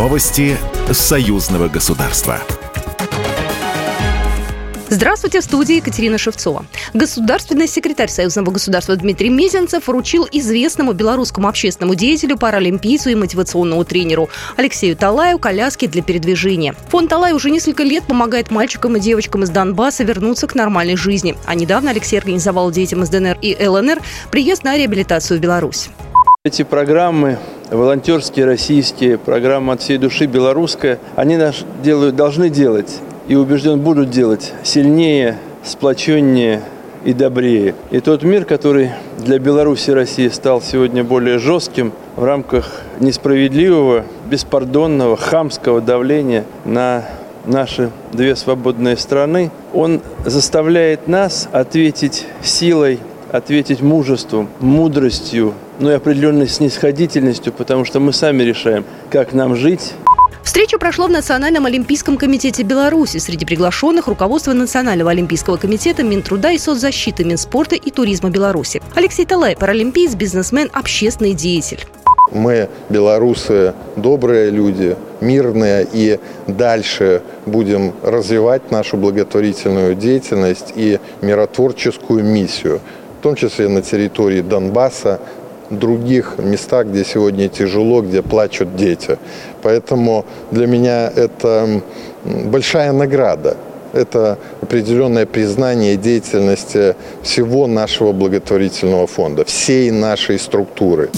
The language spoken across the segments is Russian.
Новости союзного государства. Здравствуйте, в студии Екатерина Шевцова. Государственный секретарь Союзного государства Дмитрий Мезенцев вручил известному белорусскому общественному деятелю, паралимпийцу и мотивационному тренеру Алексею Талаю коляски для передвижения. Фонд Талай уже несколько лет помогает мальчикам и девочкам из Донбасса вернуться к нормальной жизни. А недавно Алексей организовал детям из ДНР и ЛНР приезд на реабилитацию в Беларусь. Эти программы, волонтерские, российские, программы от всей души, белорусская, они наш делают, должны делать и убежден будут делать сильнее, сплоченнее и добрее. И тот мир, который для Беларуси и России стал сегодня более жестким в рамках несправедливого, беспардонного, хамского давления на наши две свободные страны, он заставляет нас ответить силой, ответить мужеством, мудростью, ну и определенной снисходительностью, потому что мы сами решаем, как нам жить, Встреча прошла в Национальном олимпийском комитете Беларуси. Среди приглашенных руководство Национального олимпийского комитета, Минтруда и соцзащиты, Минспорта и туризма Беларуси. Алексей Талай, паралимпиец, бизнесмен, общественный деятель. Мы, белорусы, добрые люди, мирные, и дальше будем развивать нашу благотворительную деятельность и миротворческую миссию, в том числе на территории Донбасса, других местах, где сегодня тяжело, где плачут дети. Поэтому для меня это большая награда. Это определенное признание деятельности всего нашего благотворительного фонда, всей нашей структуры.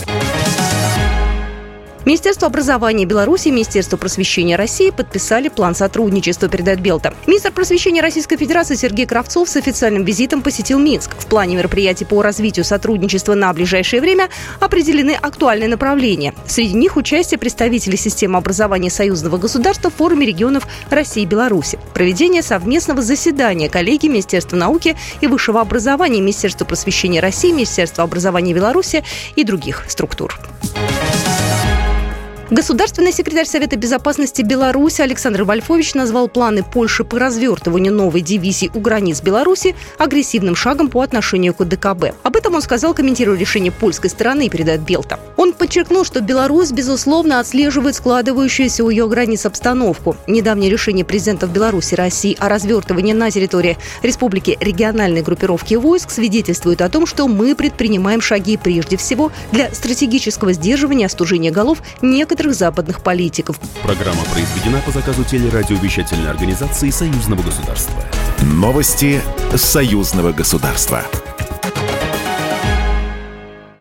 Министерство образования Беларуси и Министерство просвещения России подписали план сотрудничества, передает Белта. Министр просвещения Российской Федерации Сергей Кравцов с официальным визитом посетил Минск. В плане мероприятий по развитию сотрудничества на ближайшее время определены актуальные направления. Среди них участие представителей системы образования союзного государства в форуме регионов России и Беларуси, проведение совместного заседания коллеги Министерства науки и высшего образования, Министерства просвещения России, Министерства образования Беларуси и других структур. Государственный секретарь Совета безопасности Беларуси Александр Вольфович назвал планы Польши по развертыванию новой дивизии у границ Беларуси агрессивным шагом по отношению к ДКБ. Об этом он сказал, комментируя решение польской стороны, передает Белта. Он подчеркнул, что Беларусь, безусловно, отслеживает складывающуюся у ее границ обстановку. Недавнее решение президентов Беларуси и России о развертывании на территории республики региональной группировки войск свидетельствует о том, что мы предпринимаем шаги прежде всего для стратегического сдерживания остужения голов некоторых некоторых западных политиков. Программа произведена по заказу телерадиовещательной организации Союзного государства. Новости Союзного государства.